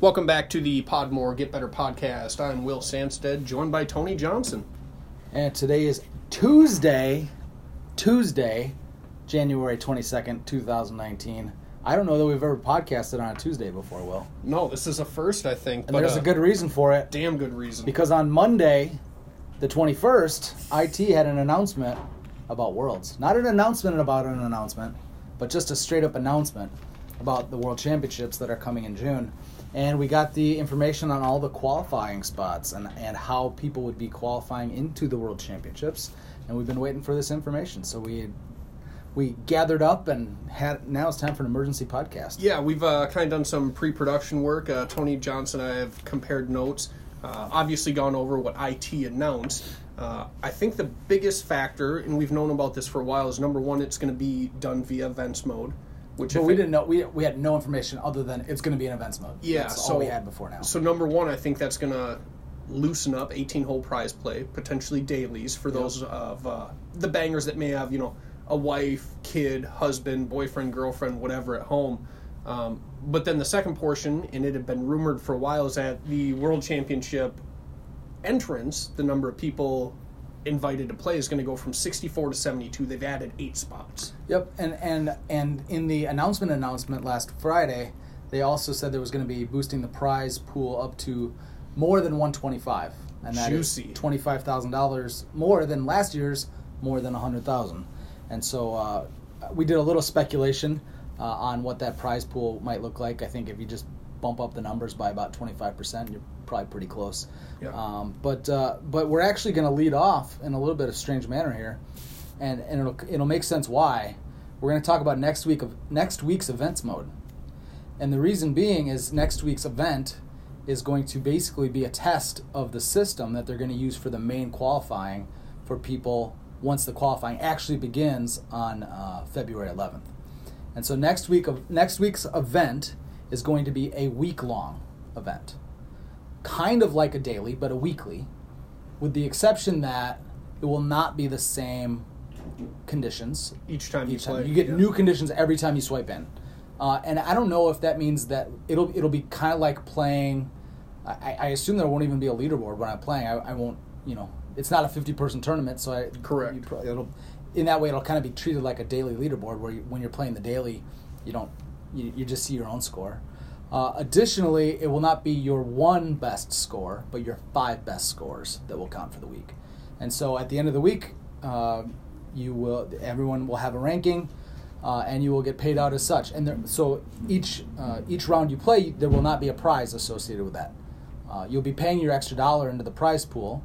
Welcome back to the Podmore Get Better podcast. I'm Will Sanstead, joined by Tony Johnson. And today is Tuesday, Tuesday, January 22nd, 2019. I don't know that we've ever podcasted on a Tuesday before, Will. No, this is a first, I think. And there's a good reason for it. damn good reason. Because on Monday, the 21st, IT had an announcement about Worlds. Not an announcement about an announcement, but just a straight up announcement about the World Championships that are coming in June. And we got the information on all the qualifying spots and, and how people would be qualifying into the World Championships. And we've been waiting for this information. So we we gathered up and had now it's time for an emergency podcast. yeah, we've uh, kind of done some pre-production work. Uh, Tony Johnson and I have compared notes. Uh, obviously, gone over what IT announced. Uh, I think the biggest factor, and we've known about this for a while, is number one, it's going to be done via events mode. Which But we it- didn't know we, we had no information other than it's going to be an events mode. Yeah, That's so all we had before now. So number one, I think that's going to loosen up 18 hole prize play, potentially dailies for those of uh, the bangers that may have you know a wife, kid, husband, boyfriend, girlfriend, whatever at home. Um, but then the second portion, and it had been rumored for a while, is that the World Championship entrance, the number of people invited to play is going to go from 64 to 72. They've added eight spots. Yep, and and and in the announcement announcement last Friday, they also said there was going to be boosting the prize pool up to more than 125, and that is Juicy. twenty-five thousand dollars more than last year's, more than a hundred thousand, and so uh, we did a little speculation uh, on what that prize pool might look like. I think if you just bump up the numbers by about twenty-five percent, you're probably pretty close. Yeah. Um, but uh, but we're actually going to lead off in a little bit of strange manner here, and and it'll it'll make sense why. We're going to talk about next week of next week's events mode, and the reason being is next week's event is going to basically be a test of the system that they're going to use for the main qualifying for people once the qualifying actually begins on uh, February 11th. And so next week of next week's event is going to be a week long event, kind of like a daily, but a weekly, with the exception that it will not be the same conditions Each time you each play. You get Yeah. new conditions every time you swipe in, uh, and I don't know if that means that it'll it'll be kind of like playing. I, I assume there won't even be a leaderboard when I'm playing. I, I won't, you know, it's not a 50 person tournament, so I Correct. you probably- it'll in that way it'll kind of be treated like a daily leaderboard where you, when you're playing the daily, you don't you, you just see your own score. Uh, additionally, it will not be your one best score, but your five best scores that will count for the week. And so at the end of the week, uh, you will everyone will have a ranking, uh, and you will get paid out as such. And there, so each uh, each round you play, there will not be a prize associated with that. Uh, you'll be paying your extra dollar into the prize pool,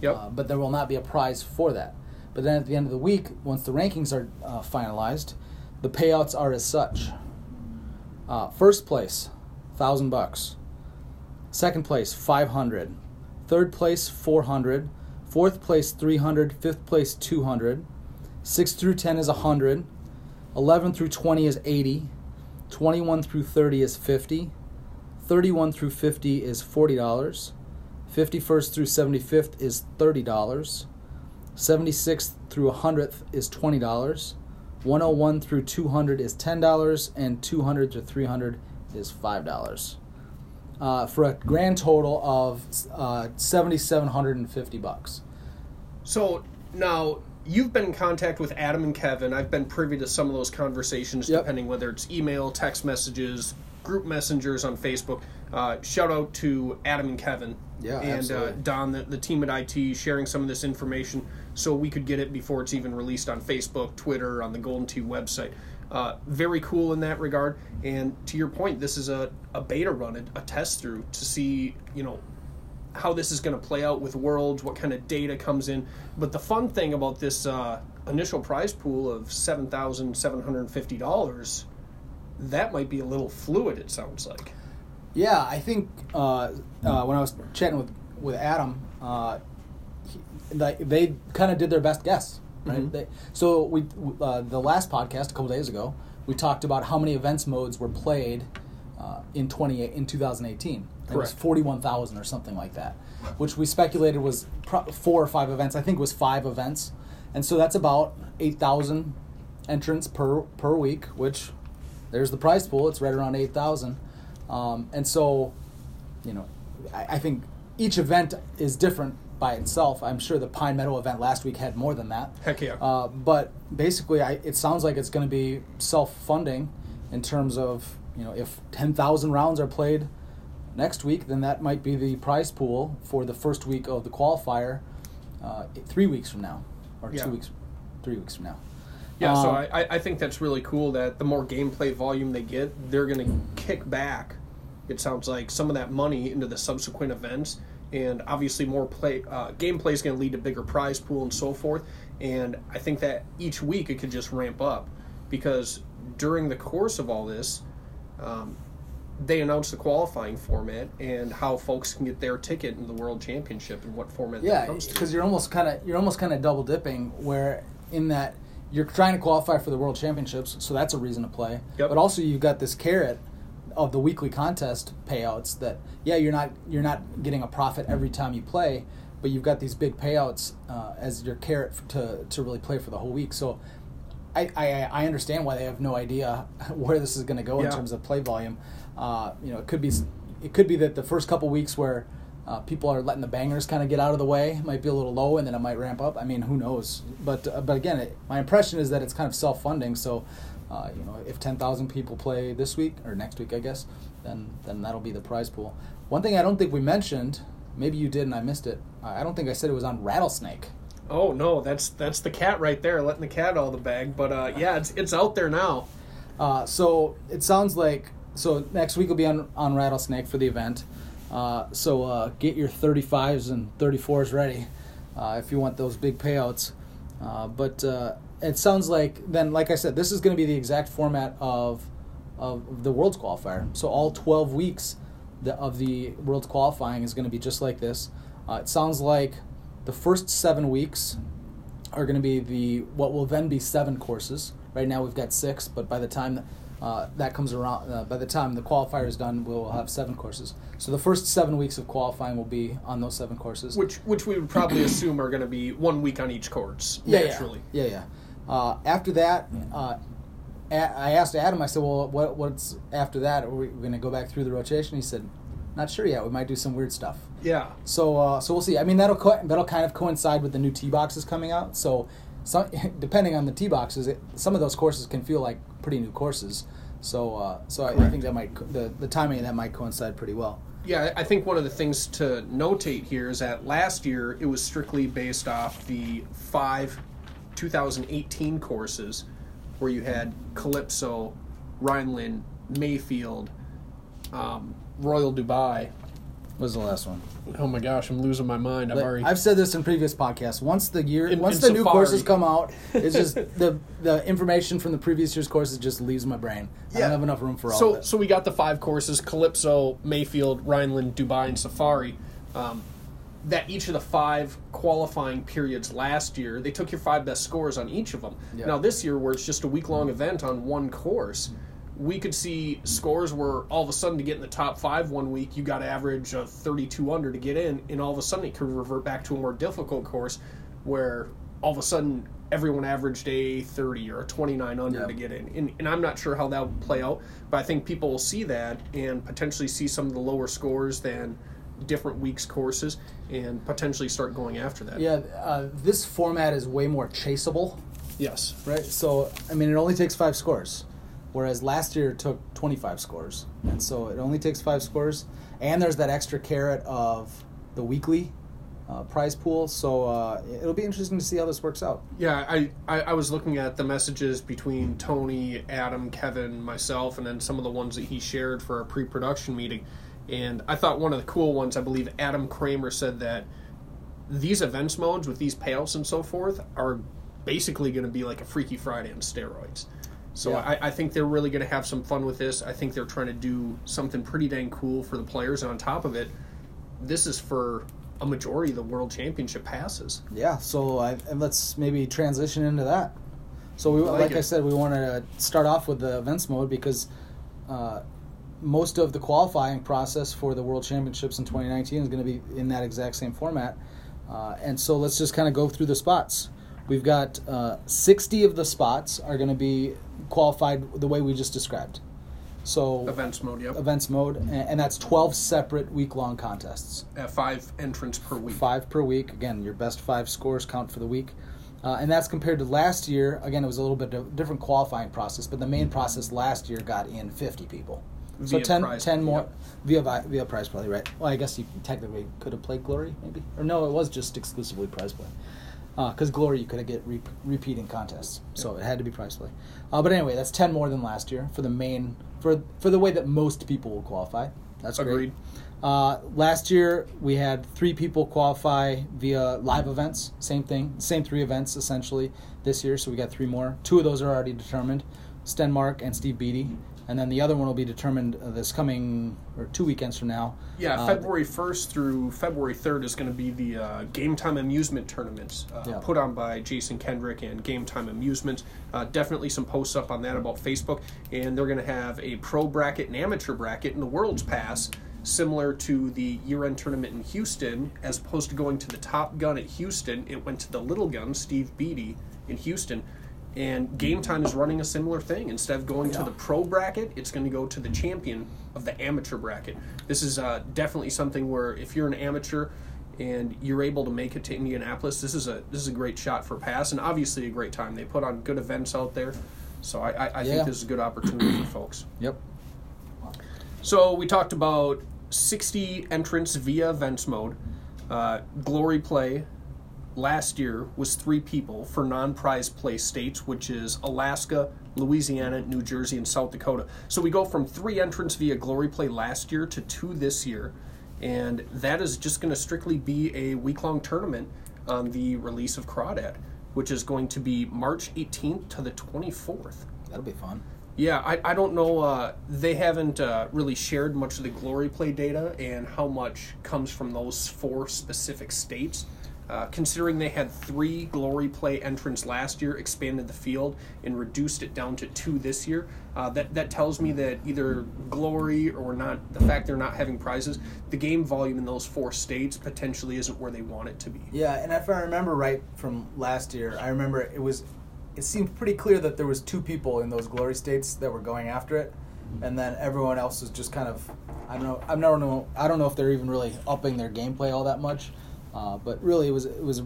Yep. uh, but there will not be a prize for that. But then at the end of the week, once the rankings are uh, finalized, the payouts are as such. Uh, first place, thousand bucks. Second place, five hundred. Third place, four hundred. Fourth place, three hundred. Fifth place, two hundred. Six through ten is hundred. Eleven through twenty is eighty. Twenty-one through thirty is fifty. Thirty-one through fifty is forty dollars. 51st through 75th is $30. 76th through 100th is $20. 101 through 200 is $10. And 200 to 300 is $5. Uh, for a grand total of uh, 7750 bucks. So now you've been in contact with Adam and Kevin. I've been privy to some of those conversations, Yep. depending whether it's email, text messages, group messengers on Facebook. Uh, shout out to Adam and Kevin. Yeah, and uh. Don, the, the team at IT, sharing some of this information so we could get it before it's even released on Facebook, Twitter, on the Golden Tee website. Uh, very cool in that regard. And to your point, this is a, a beta run, a, a test through to see, you know, how this is going to play out with worlds, what kind of data comes in. But the fun thing about this uh, initial prize pool of seven thousand seven hundred and fifty dollars, that might be a little fluid. It sounds like. Yeah, I think uh, uh, when I was chatting with with Adam, uh, he, like they kind of did their best guess, right? Mhm. They, so we uh, the last podcast a couple days ago, we talked about how many events modes were played uh, in twenty in two thousand eighteen. It was forty one thousand or something like that, which we speculated was pro- four or five events. I think it was five events, and so that's about eight thousand entrants per per week, which there's the prize pool. It's right around eight thousand. Um, and so, you know, I, I think each event is different by itself. I'm sure the Pine Meadow event last week had more than that. Heck yeah. Uh, but basically, I, it sounds like it's going to be self-funding in terms of you know if 10,000 rounds are played next week, then that might be the prize pool for the first week of the qualifier, uh, three weeks from now, or Yeah. two weeks, three weeks from now. Yeah, so Um, I, I- I think that's really cool that the more gameplay volume they get, they're going to kick back, it sounds like, some of that money into the subsequent events. And obviously, more play uh, gameplay is going to lead to bigger prize pool and so forth. And I think that each week it could just ramp up because during the course of all this, um, they announced the qualifying format and how folks can get their ticket in the World Championship and what format that Yeah, comes to. because you're almost kind of you're almost kind of double dipping, where in that you're trying to qualify for the World Championships, so that's a reason to play. Yep. But also you've got this carrot of the weekly contest payouts that yeah you're not you're not getting a profit every time you play, but you've got these big payouts uh, as your carrot to to really play for the whole week. So. I, I, I understand why they have no idea where this is going to go in terms of play volume. Uh, you know, it could be it could be that the first couple weeks where uh, people are letting the bangers kind of get out of the way might be a little low, and then it might ramp up. I mean, who knows? But uh, but again, it, my impression is that it's kind of self funding. So, uh, you know, if ten thousand people play this week or next week, I guess, then then that'll be the prize pool. One thing I don't think we mentioned, maybe you did and I missed it. I I don't think I said it was on Rattlesnake. Oh no, that's that's the cat right there, letting the cat out of the bag. But uh, yeah, it's it's out there now. Uh, so it sounds like so next week will be on on Rattlesnake for the event. Uh, so uh, get your 35s and 34s ready uh, if you want those big payouts. Uh, but uh, it sounds like then, like I said, this is going to be the exact format of of the World's qualifier. So all 12 weeks the, of the World's qualifying is going to be just like this. Uh, it sounds like the first seven weeks are going to be the what will then be seven courses. Right now we've got six, but by the time uh, that comes around, uh, by the time the qualifier is done, we'll have seven courses. So the first seven weeks of qualifying will be on those seven courses. Which which we would probably assume are going to be one week on each course yeah, naturally. yeah, yeah, yeah. Uh, after that, uh, I asked Adam. I said, "Well, what, what's after that? Are we going to go back through the rotation?" He said, "Not sure yet. We might do some weird stuff." Yeah. So uh, so we'll see. I mean that'll co- that'll kind of coincide with the new tee boxes coming out. So some, depending on the tee boxes, it, some of those courses can feel like pretty new courses. So uh, so I, I think that might the the timing of that might coincide pretty well. Yeah, I think one of the things to notate here is that last year it was strictly based off the five 2018 courses where you had Calypso, Rhineland, Mayfield, um, Royal Dubai. Was the last one? Oh my gosh, I'm losing my mind. I've already. I've said this in previous podcasts. Once the year, In- once in the new courses come out, it's just the the information from the previous year's courses just leaves my brain. I don't have enough room for all so so we got the five courses: Calypso, Mayfield, Rhineland, Dubai, and Safari. Um, that each of the five qualifying periods last year, they took your five best scores on each of them. Yeah. Now this year, where it's just a week long event on one course, we could see scores where all of a sudden to get in the top five one week, you got to average a 32 under to get in, and all of a sudden it could revert back to a more difficult course where all of a sudden everyone averaged a 30 or a 29 under Yeah. to get in. And, and I'm not sure how that would play out, but I think people will see that and potentially see some of the lower scores than different weeks courses and potentially start going after that. Yeah, uh, this format is way more chaseable. Yes. Right. So I mean, it only takes five scores, whereas last year it took twenty-five scores, and so it only takes five scores. And there's that extra carrot of the weekly uh, prize pool. So uh, it'll be interesting to see how this works out. Yeah, I, I, I was looking at the messages between Tony, Adam, Kevin, myself, and then some of the ones that he shared for our pre production meeting. And I thought one of the cool ones, I believe Adam Kramer said that these events modes with these payouts and so forth are basically going to be like a Freaky Friday on steroids. So Yeah. I, I think they're really going to have some fun with this. I think they're trying to do something pretty dang cool for the players. And on top of it, this is for a majority of the World Championship passes. Yeah. So I, and let's maybe transition into that. So we, like like, I said, we wanted to start off with the events mode because uh, most of the qualifying process for the World Championships in 2019 is going to be in that exact same format. Uh, and so let's just kind of go through the spots. We've got uh, 60 of the spots are going to be qualified the way we just described. So Events mode, yep. events mode, and, and that's 12 separate week long contests. At five entrants per week. Five per week. Again, your best five scores count for the week. Uh, and that's compared to last year. Again, it was a little bit of different qualifying process, but the main process last year got in 50 people. So Via 10, prize 10 more yep. via via prize play, right? Well, I guess you technically could have played Glory, maybe, or no, it was just exclusively prize play. Because Glory, you could get re- repeating contests, so it had to be prize play. Uh, but anyway, that's 10 more than last year for the main for for the way that most people will qualify. That's great. Agreed. Uh, last year we had three people qualify via live events. Same thing, same three events essentially this year. So we got three more. Two of those are already determined: Stenmark and Steve Beatty, and then the other one will be determined uh, this coming or two weekends from now. Yeah, Uh, February 1st through February 3rd is going to be the uh, Game Time Amusement tournaments uh, Yeah. put on by Jason Kendrick and Game Time Amusement. Uh, definitely some posts up on that about Facebook. And they're going to have a pro bracket and amateur bracket in the World's Pass, similar to the year end tournament in Houston. As opposed to going to the Top Gun at Houston, it went to the Little Gun, Steve Beatty, in Houston. And Game Time is running a similar thing. Instead of going to the pro bracket, it's going to go to the champion of the amateur bracket. This is uh, definitely something where if you're an amateur and you're able to make it to Indianapolis, this is a this is a great shot for pass and obviously a great time. They put on good events out there, so I, I, I Yeah. think this is a good opportunity for folks. Yep. So we talked about 60 entrants via events mode. Uh, Glory Play last year was three people for non-prize play states, which is Alaska, Louisiana, New Jersey, and South Dakota. So we go from three entrants via Glory Play last year to two this year, and that is just going to strictly be a week-long tournament on the release of Crawdad, which is going to be March 18th to the 24th. That'll be fun. Yeah, I, I don't know. Uh, they haven't uh, really shared much of the glory play data and how much comes from those four specific states. Uh, considering they had three glory play entrants last year, expanded the field and reduced it down to two this year, uh, that that tells me that either glory or not the fact they're not having prizes, the game volume in those four states potentially isn't where they want it to be. Yeah, and if I remember right from last year, I remember it was it seemed pretty clear that there was two people in those glory states that were going after it, and then everyone else was just kind of I don't know I don't know I don't know if they're even really upping their gameplay all that much, uh, but really it was it was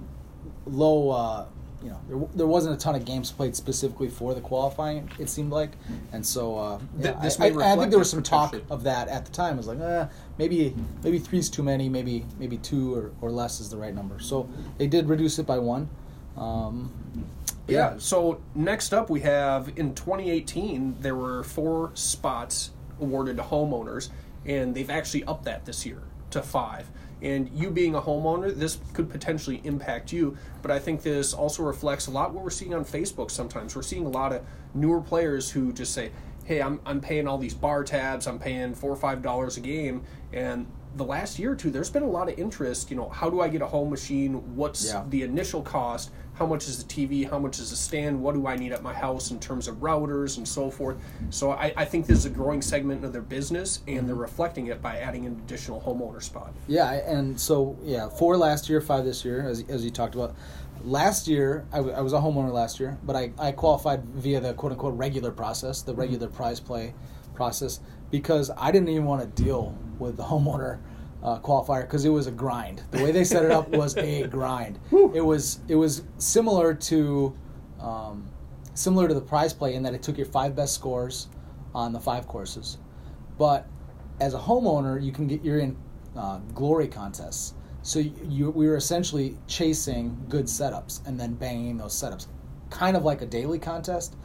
low. Uh, you know, there, there wasn't a ton of games played specifically for the qualifying. It seemed like, and so uh, Th- yeah, this I, I- I think there was some talk of that at the time. It was like, eh, maybe maybe three's too many, maybe maybe two or, or less is the right number. So they did reduce it by one. Um, but Yeah. So next up, we have in 2018 there were four spots awarded to homeowners, and they've actually upped that this year to five. And you being a homeowner, this could potentially impact you. But I think this also reflects a lot what we're seeing on Facebook. Sometimes we're seeing a lot of newer players who just say, "Hey, I'm I'm paying all these bar tabs. I'm paying four or five dollars a game." And the last year or two, there's been a lot of interest. You know, how do I get a home machine? What's Yeah. the initial cost? How much is the TV? How much is the stand? What do I need at my house in terms of routers and so forth? So I, I think this is a growing segment of their business, and they're mm-hmm. reflecting it by adding an additional homeowner spot. Yeah, and so yeah, four last year, five this year, as, as you talked about. Last year, I, w- I was a homeowner last year, but I, I qualified via the quote unquote regular process, the mm-hmm. regular prize play process, because I didn't even want to deal with the homeowner uh, qualifier because it was a grind. The way they set it up was a grind. It was it was similar to um, similar to the prize play in that it took your five best scores on the five courses, but as a homeowner, you can get you're in uh, glory contests. So you, you we were essentially chasing good setups and then banging those setups, kind of like a daily contest.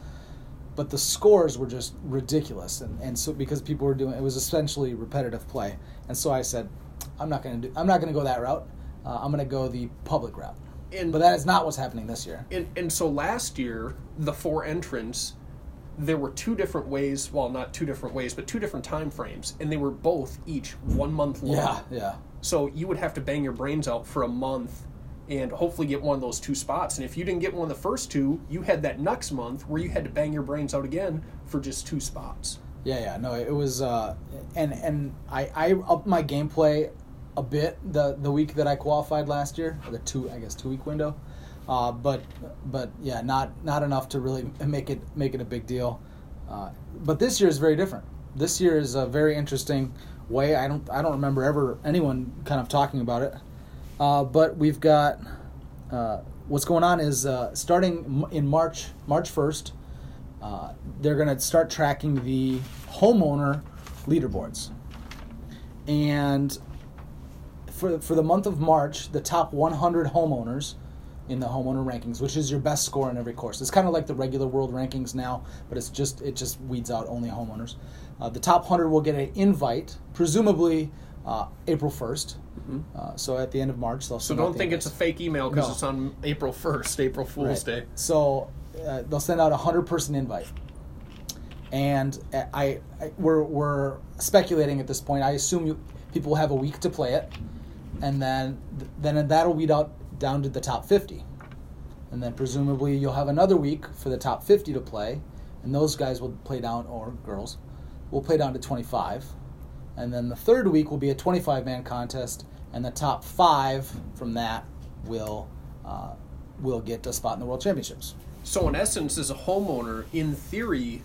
But the scores were just ridiculous, and, and so because people were doing it was essentially repetitive play, and so I said, I'm not gonna do I'm not gonna go that route. Uh, I'm gonna go the public route. And- but that is not what's happening this year. And and so last year, the four entrants, there were two different ways. Well, not two different ways, but two different time frames, and they were both each one month long. Yeah, yeah. So you would have to bang your brains out for a month and hopefully get one of those two spots. And if you didn't get one of the first two, you had that next month where you had to bang your brains out again for just two spots. Yeah, yeah, no, it was, uh, and and I I upped my gameplay a bit the the week that I qualified last year, or the two I guess two week window, uh, but but yeah, not not enough to really make it make it a big deal. Uh, but this year is very different. this year is a very interesting way. I don't I don't remember ever anyone kind of talking about it. Uh, but we've got uh, what's going on is uh, starting in March March first. Uh, they're going to start tracking the homeowner leaderboards, and for for the month of March, the top 100 homeowners in the homeowner rankings, which is your best score in every course. It's kind of like the regular world rankings now, but it's just it just weeds out only homeowners. Uh, the top 100 will get an invite, presumably uh, April 1st. Uh, so at the end of March, they'll Mm-hmm. So send out don't think it's a fake email because No. it's on April 1st, April Fool's Right. Day. So uh, they'll send out a hundred person invite, and uh, I, I we're we're speculating at this point. I assume you, people will have a week to play it, and then then that'll weed out down to the top fifty, and then presumably you'll have another week for the top fifty to play, and those guys will play down or girls will play down to twenty five. And then the third week will be a 25 man contest, and the top five from that will uh, will get a spot in the World Championships. So in essence, as a homeowner, in theory,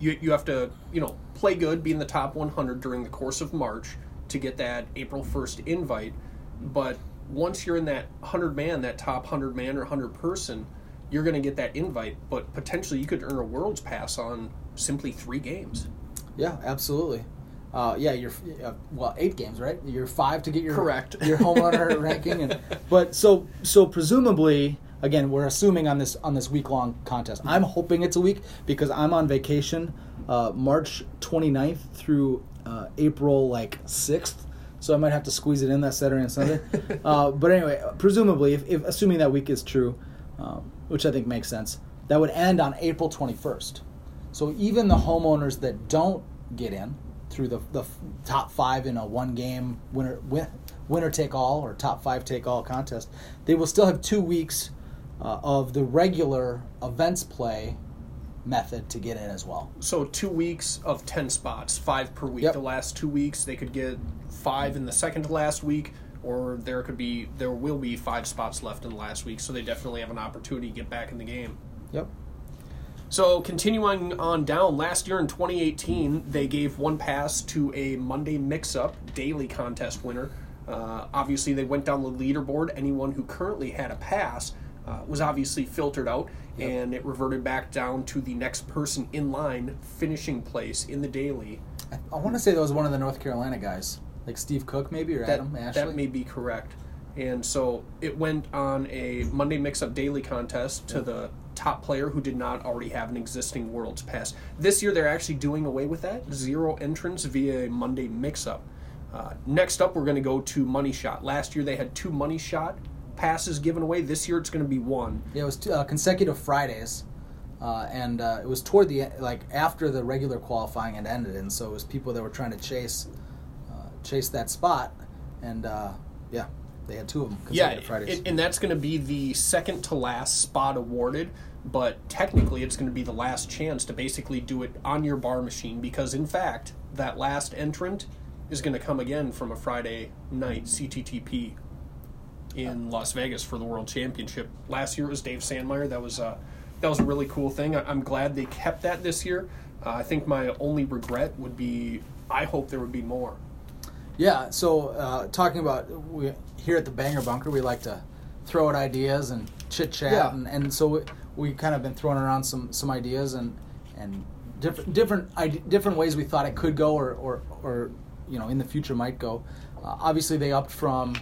you you have to you know play good, be in the top 100 during the course of March to get that April 1st invite. But once you're in that 100 man, that top 100 man or 100 person, you're going to get that invite. But potentially, you could earn a world's pass on simply three games. Yeah, absolutely. Uh, yeah, you're uh, well eight games, right? You're five to get your Correct. your homeowner ranking, and but so so presumably again we're assuming on this on this week long contest. I'm hoping it's a week because I'm on vacation uh, March 29th through uh, April like sixth, so I might have to squeeze it in that Saturday and Sunday. uh, but anyway, presumably, if, if assuming that week is true, um, which I think makes sense, that would end on April 21st. So even the homeowners that don't get in through the, the top five in a one game winner win, winner take all or top five take all contest, they will still have two weeks uh, of the regular events play method to get in as well. So two weeks of ten spots, five per week. Yep. The last two weeks, they could get five in the second to last week, or there could be there will be five spots left in the last week. So they definitely have an opportunity to get back in the game. Yep. So continuing on down, last year in 2018, they gave one pass to a Monday mix-up daily contest winner. Uh, obviously, they went down the leaderboard. Anyone who currently had a pass uh, was obviously filtered out, and it reverted back down to the next person in line, finishing place in the daily. I, I want to say that was one of the North Carolina guys, like Steve Cook maybe or That, Adam Ashley. that may be correct. And so it went on a Monday Mix Up Daily contest to the top player who did not already have an existing World's Pass. This year they're actually doing away with that zero entrance via a Monday Mix Up. Uh, next up, we're going to go to Money Shot. Last year they had two Money Shot passes given away. This year it's going to be one. Yeah, it was two, uh, consecutive Fridays, uh, and uh, it was toward the like after the regular qualifying had ended, and so it was people that were trying to chase uh, chase that spot, and uh, yeah, they had two of them Yeah, Fridays. it- and that's going to be the second to last spot awarded, but technically it's going to be the last chance to basically do it on your bar machine because, in fact, that last entrant is going to come again from a Friday night CTTP in Las Vegas for the World Championship. Last year it was Dave Sandmeyer. That was a that was a really cool thing. I, I'm glad they kept that this year. Uh, I think my only regret would be I hope there would be more. Yeah, so uh, talking about we here at the Banger Bunker, we like to throw out ideas and chit chat, Yeah. and, and so we, we kind of been throwing around some some ideas and and different different different ways we thought it could go or or, or you know in the future might go. Uh, obviously, they upped from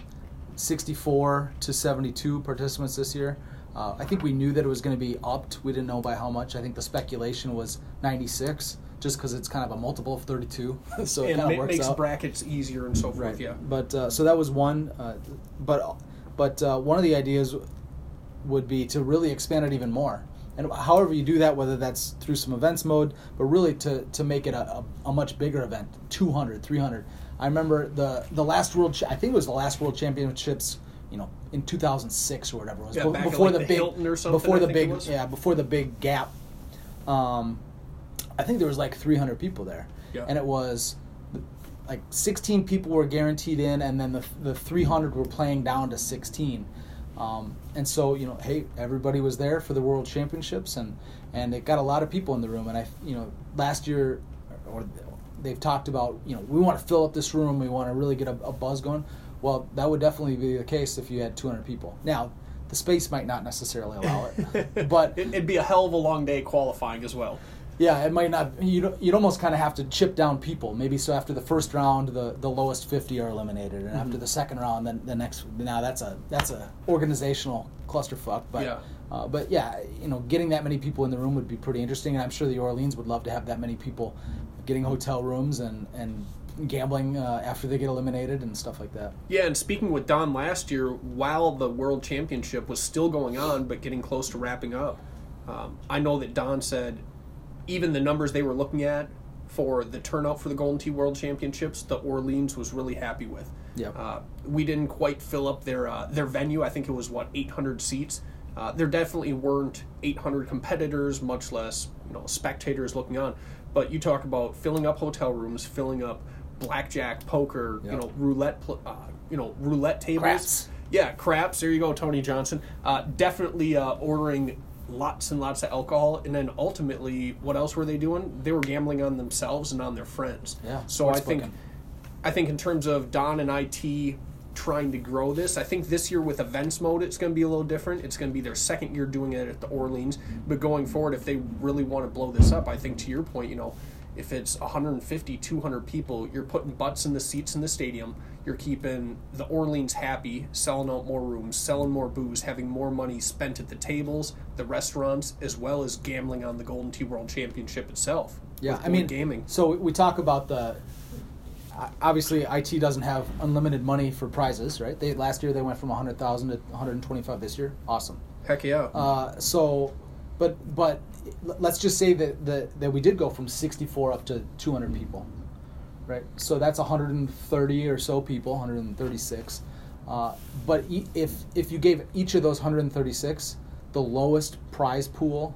64 to 72 participants this year. Uh, I think we knew that it was going to be upped. We didn't know by how much. I think the speculation was 96, just because it's kind of a multiple of 32, so it kind of works makes out. brackets easier and so forth. Right. Yeah. But uh, so that was one. Uh, but but uh, one of the ideas would be to really expand it even more. And however you do that, whether that's through some events mode, but really to, to make it a, a, a much bigger event, 200, 300. I remember the the last world, I think it was the last world championships, you know, in 2006 or whatever it was. Yeah, be- back at, before like, the, the big, Hilton or something, before the big, yeah, before the big gap. Um, I think there was like 300 people there, Yeah. and it was like 16 people were guaranteed in, and then the the 300 were playing down to 16. Um, and so you know, hey, everybody was there for the World Championships, and and it got a lot of people in the room. And I, you know, last year, or they've talked about you know we want to fill up this room, we want to really get a, a buzz going. Well, that would definitely be the case if you had 200 people. Now, the space might not necessarily allow it, but It, it'd be a hell of a long day qualifying as well. Yeah, it might not. You'd, you'd almost kind of have to chip down people. Maybe so after the first round, the, the lowest 50 are eliminated, and Mm-hmm. after the second round, then the next. Now that's a that's a organizational clusterfuck. But Yeah. uh, but yeah, you know, getting that many people in the room would be pretty interesting, and I'm sure the Orleans would love to have that many people getting hotel rooms and and gambling uh, after they get eliminated and stuff like that. Yeah, and speaking with Don last year, while the World Championship was still going on but getting close to wrapping up, um, I know that Don said even the numbers they were looking at for the turnout for the Golden Tee World Championships, the Orleans was really happy with. Yep. Uh, we didn't quite fill up their uh, their venue. I think it was what 800 seats. Uh, there definitely weren't 800 competitors, much less you know spectators looking on. But you talk about filling up hotel rooms, filling up blackjack, poker, you know roulette, pl- uh, you know roulette tables. Craps. Yeah, craps. There you go, Tony Johnson. Uh, definitely uh, ordering lots and lots of alcohol, and then ultimately, what else were they doing? They were gambling on themselves and on their friends. Yeah, So I think, booking. I think in terms of Don and IT trying to grow this, I think this year with events mode, it's going to be a little different. It's going to be their second year doing it at the Orleans, but going forward, if they really want to blow this up, I think to your point, you know. If it's 150, 200 people, you're putting butts in the seats in the stadium. You're keeping the Orleans happy, selling out more rooms, selling more booze, having more money spent at the tables, the restaurants, as well as gambling on the Golden Tee World Championship itself. Yeah, I mean, gaming. So we talk about the. Obviously, IT doesn't have unlimited money for prizes, right? They last year they went from 100,000 to 125 this year. Awesome. Heck yeah. Uh, so, but but let's just say that, that that we did go from 64 up to 200 people, right? So that's 130 or so people, 136. Uh, but e- if if you gave each of those 136 the lowest prize pool,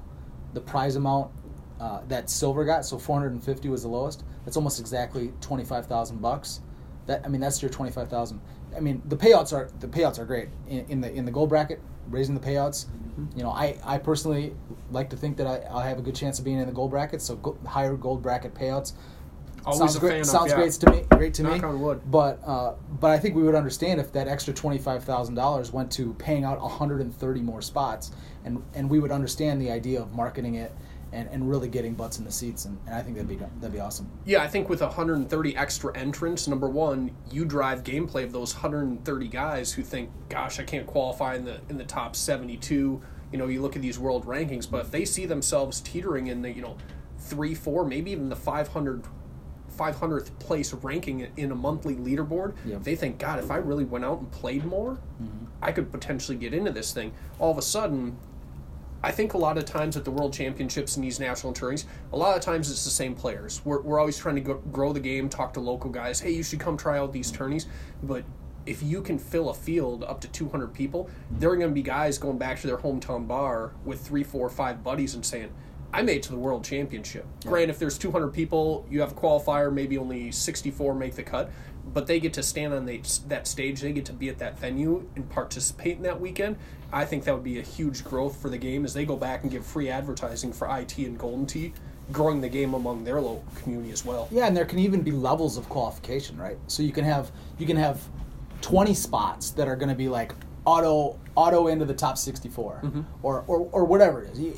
the prize amount uh, that silver got, so 450 was the lowest. That's almost exactly 25,000 bucks. That I mean, that's your 25,000. I mean, the payouts are the payouts are great in, in the in the gold bracket, raising the payouts. You know, I, I personally like to think that I, I'll have a good chance of being in the gold bracket. So go, higher gold bracket payouts. Always sounds a great. fan of, sounds yeah. great to me. Great to Knock me. But uh, but I think we would understand if that extra twenty five thousand dollars went to paying out hundred and thirty more spots, and and we would understand the idea of marketing it and, and really getting butts in the seats, and, and I think that'd be that'd be awesome. Yeah, I think with 130 extra entrants, number one, you drive gameplay of those 130 guys who think, "Gosh, I can't qualify in the in the top 72." You know, you look at these world rankings, but if they see themselves teetering in the you know three, four, maybe even the 500. 500th place ranking in a monthly leaderboard, Yep. they think, God, if I really went out and played more, mm-hmm. I could potentially get into this thing. All of a sudden, I think a lot of times at the World Championships and these national tournings, a lot of times it's the same players. We're, we're always trying to go, grow the game, talk to local guys. Hey, you should come try out these mm-hmm. tourneys. But if you can fill a field up to 200 people, there are going to be guys going back to their hometown bar with three, four, five buddies and saying, I made it to the World Championship. Granted, if there's 200 people, you have a qualifier, maybe only 64 make the cut, but they get to stand on the, that stage, they get to be at that venue and participate in that weekend. I think that would be a huge growth for the game as they go back and give free advertising for IT and Golden Tee, growing the game among their local community as well. Yeah, and there can even be levels of qualification, right? So you can have you can have twenty spots that are going to be like auto auto into the top 64 Mm-hmm. or, or or whatever it is. You,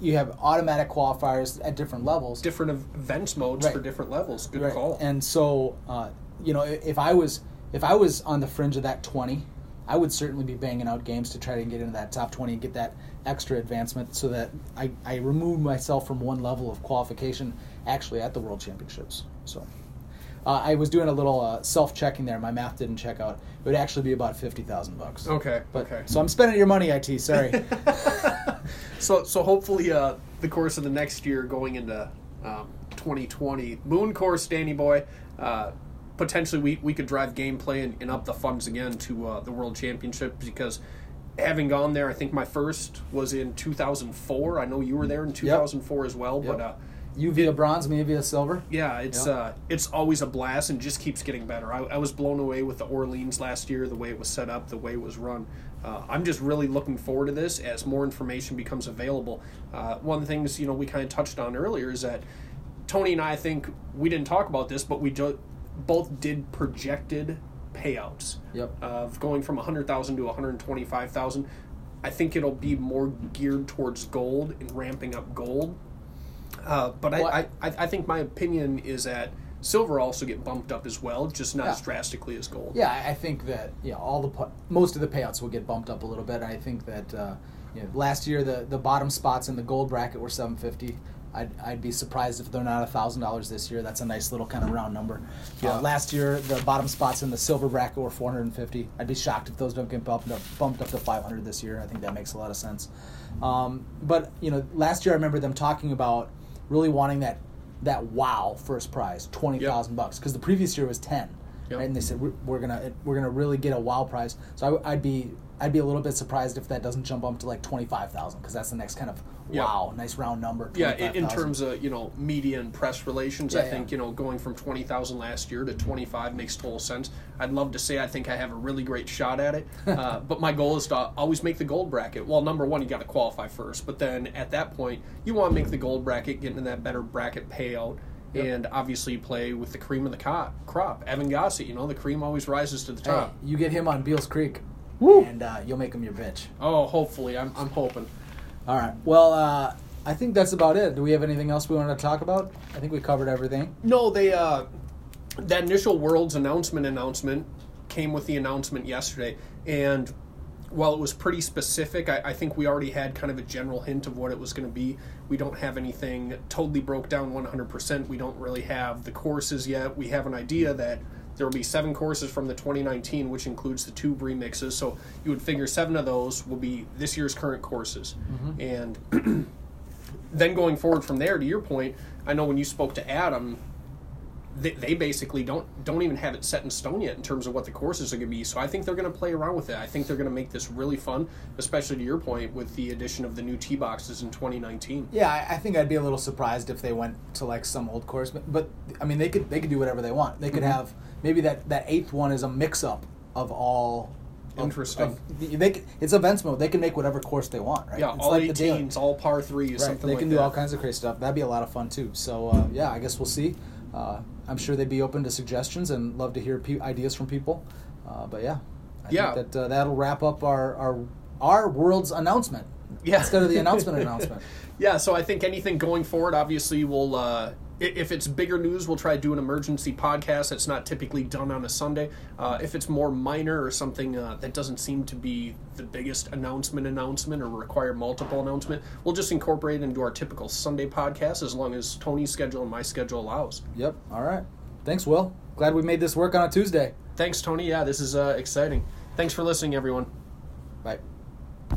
you have automatic qualifiers at different levels. Different ev- events modes Right. for different levels. Good Right. call. And so, uh, you know, if I was if I was on the fringe of that twenty, I would certainly be banging out games to try to get into that top twenty and get that extra advancement, so that I I remove myself from one level of qualification actually at the World Championships. So. Uh, I was doing a little uh, self-checking there. My math didn't check out. It would actually be about fifty thousand bucks. okay, But, okay. So I'm spending your money, IT. Sorry. So, so hopefully, uh, the course of the next year, going into um, 2020, Moon Course, Danny Boy, uh, potentially we, we could drive gameplay and, and up the funds again to uh, the World Championship because having gone there, I think my first was in 2004. I know you were there in 2004 as well, but Yep. You via bronze, me via silver. yeah, it's Yeah. uh, it's always a blast and just keeps getting better. I, I was blown away with the Orleans last year, the way it was set up, the way it was run. Uh, I'm just really looking forward to this as more information becomes available. Uh, one of the things you know we kind of touched on earlier is that Tony and I think we didn't talk about this, but we jo- both did projected payouts Yep. of going from 100,000 to 125,000. I think it'll be more geared towards gold and ramping up gold. Uh, but I, I, I I think my opinion is that silver also get bumped up as well, just not Yeah. as drastically as gold. Yeah, I- think that yeah, all the most of the payouts will get bumped up a little bit. I think that uh, you know, last year the, the bottom spots in the gold bracket were seven fifty. I'd, I'd be surprised if they're not thousand dollars this year. That's a nice little kind of round number. Yeah. Uh, last year the bottom spots in the silver bracket were four hundred and fifty. I'd be shocked if those don't get bumped up bumped up to five hundred this year. I think that makes a lot of sense. Um, but you know, last year I remember them talking about really wanting that that wow first prize twenty thousand bucks because the previous year was ten. Yep. Right? And they said we're, we're gonna we're gonna really get a wow prize. So I, would be I'd be a little bit surprised if that doesn't jump up to like twenty five thousand because that's the next kind of Yeah. wow, nice round number. Yeah, in, in 25,000. terms of you know media and press relations, I think yeah. you know going from twenty thousand last year to twenty five makes total sense. I'd love to say I think I have a really great shot at it, uh, but my goal is to always make the gold bracket. Well, number one, you got to qualify first, but then at that point, you want to make the gold bracket, get into that better bracket payout. Yep. And obviously play with the cream of the co- crop. Evan Gossett, you know, the cream always rises to the Hey, top. you get him on Beals Creek, Woo. and uh, you'll make him your bitch. Oh, hopefully. I'm, I'm hoping. All right. Well, uh, I think that's about it. Do we have anything else we wanted to talk about? I think we covered everything. No, they uh, that initial Worlds announcement announcement came with the announcement yesterday, and while it was pretty specific, I, I think we already had kind of a general hint of what it was going to be. We don't have anything totally broke down 100%. We don't really have the courses yet. We have an idea that there will be seven courses from the 2019, which includes the two remixes. So you would figure seven of those will be this year's current courses, mm-hmm. and then going forward from there, to your point, I know when you spoke to Adam, they, they basically don't don't even have it set in stone yet in terms of what the courses are going to be. So I think they're going to play around with it. I think they're going to make this really fun, especially to your point with the addition of the new tee boxes in 2019. Yeah, I, I think I'd be a little surprised if they went to like some old course, but, but I mean they could they could do whatever they want. They could Mhm. have maybe that that eighth one is a mix up of all. of- Interesting. of- they could, it's events mode. They can make whatever course they want, right? Yeah, it's all like the daily. 18s, all par threes, Right. something They like can that. do all kinds of crazy stuff. That'd be a lot of fun too. So uh, yeah, I guess we'll see. Uh, I'm sure they'd be open to suggestions and love to hear pe- ideas from people. Uh, but yeah, I Yeah. think that uh, that'll wrap up our our our world's announcement. Yeah. instead of the announcement announcement. Yeah, so I think anything going forward, obviously, we'll uh, if it's bigger news, we'll try to do an emergency podcast. That's not typically done on a Sunday. Uh, if it's more minor or something uh, that doesn't seem to be the biggest announcement announcement or require multiple announcement, we'll just incorporate it into our typical Sunday podcast as long as Tony's schedule and my schedule allows. Yep. All right. Thanks, Will. Glad we made this work on a Tuesday. Thanks, Tony. Yeah, this is uh, exciting. Thanks for listening, everyone. Bye.